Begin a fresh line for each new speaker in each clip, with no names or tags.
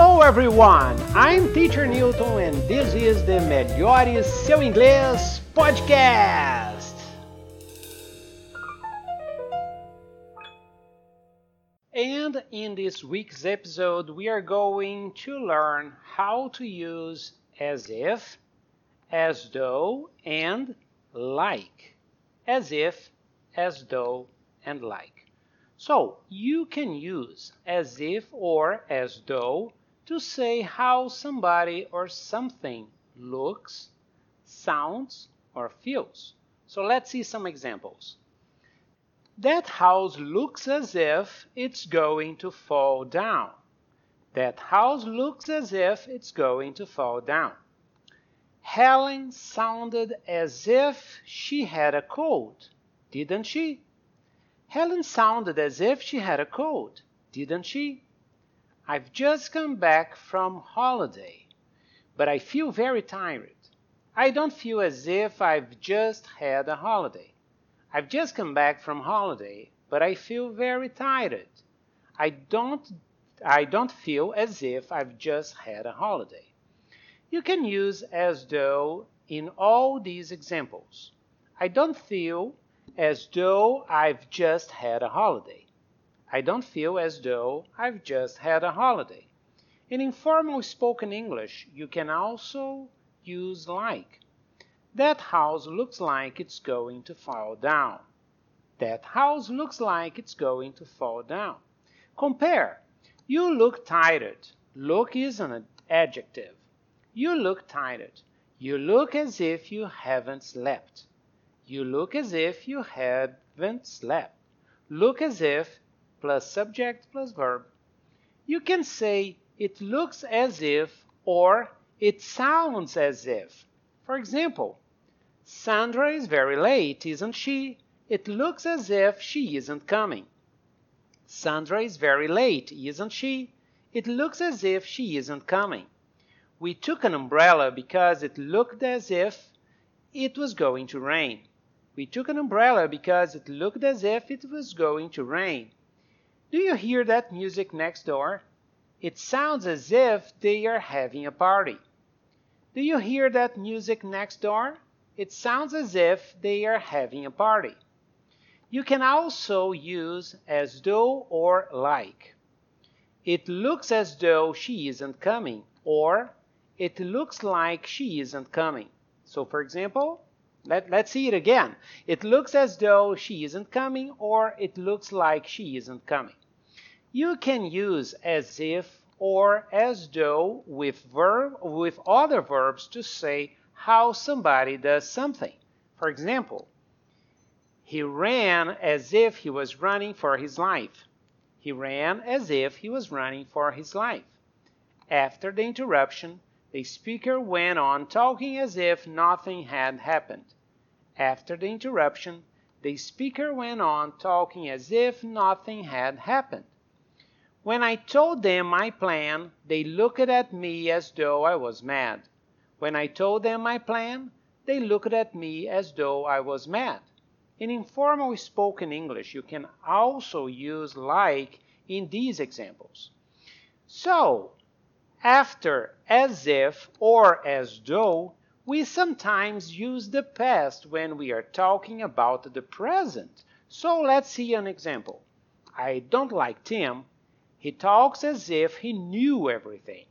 Hello everyone, I'm Teacher Newton and this is the Melhore Seu Inglês podcast. And in this week's episode, we are going to learn how to use as if, as though, and like. As if, as though, and like. So you can use as if or as though to say how somebody or something looks, sounds, or feels. So let's see some examples. That house looks as if it's going to fall down. That house looks as if it's going to fall down. Helen sounded as if she had a cold, didn't she? Helen sounded as if she had a cold, didn't she? I've just come back from holiday, but I feel very tired. I don't feel as if I've just had a holiday. I've just come back from holiday, but I feel very tired. I don't I don't feel as if I've just had a holiday. You can use as though in all these examples. I don't feel as though I've just had a holiday. I don't feel as though I've just had a holiday. In informal spoken English, you can also use like. That house looks like it's going to fall down. That house looks like it's going to fall down. Compare. You look tired. Look is an adjective. You look tired. You look as if you haven't slept. You look as if you haven't slept. Look as if plus subject plus verb. You can say it looks as if or it sounds as if. For example, Sandra is very late, isn't she? It looks as if she isn't coming. Sandra is very late, isn't she? It looks as if she isn't coming. We took an umbrella because it looked as if it was going to rain. We took an umbrella because it looked as if it was going to rain. Do you hear that music next door? It sounds as if they are having a party. Do you hear that music next door? It sounds as if they are having a party. You can also use as though or like. It looks as though she isn't coming, or it looks like she isn't coming. So, for example, let, let's see it again. It looks as though she isn't coming or it looks like she isn't coming. You can use as if or as though with verb with other verbs to say how somebody does something. For example, he ran as if he was running for his life. He ran as if he was running for his life. After the interruption, the speaker went on talking as if nothing had happened. After the interruption, the speaker went on talking as if nothing had happened. When I told them my plan, they looked at me as though I was mad. When I told them my plan, they looked at me as though I was mad. In informal spoken English, you can also use like in these examples. So, after as if or as though, we sometimes use the past when we are talking about the present. So let's see an example. I don't like Tim. He talks as if he knew everything.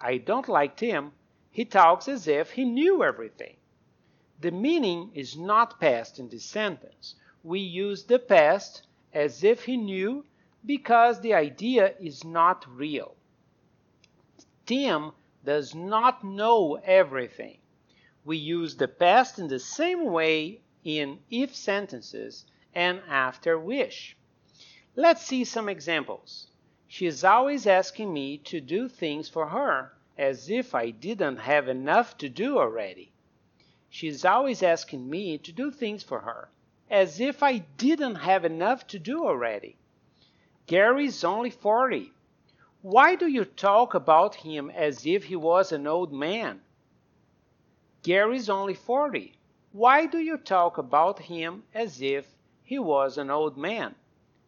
I don't like Tim. He talks as if he knew everything. The meaning is not past in this sentence. We use the past as if he knew because the idea is not real. Tim does not know everything. We use the past in the same way in if sentences and after wish. Let's see some examples. She's always asking me to do things for her as if I didn't have enough to do already. She's always asking me to do things for her as if I didn't have enough to do already. Gary's only 40. Why do you talk about him as if he was an old man? Gary's only 40. Why do you talk about him as if he was an old man?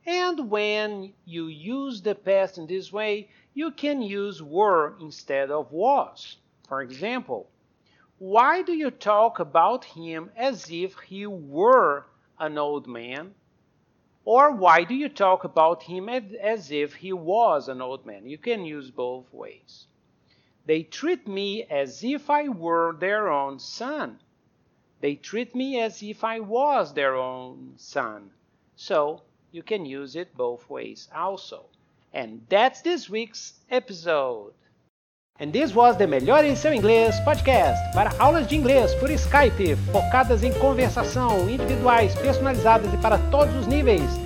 And when you use the past in this way, you can use were instead of was. For example, why do you talk about him as if he were an old man? Or why do you talk about him as if he was an old man? You can use both ways. They treat me as if I were their own son. They treat me as if I was their own son. So you can use it both ways also. And that's this week's episode. And this was the Melhore Seu Inglês podcast para aulas de inglês por Skype, focadas em conversação, individuais, personalizadas e para todos os níveis.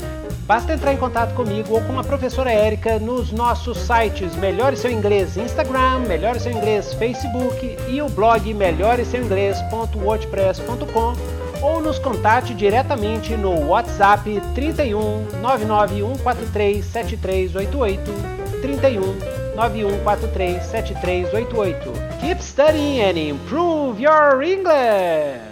Basta entrar em contato comigo ou com a professora Érica nos nossos sites Melhore Seu Inglês Instagram, Melhore Seu Inglês Facebook e o blog melhoreseuinglês.wordpress.com ou nos contate diretamente no WhatsApp 31 99143 7388 31 91437388. Keep studying and improve your English!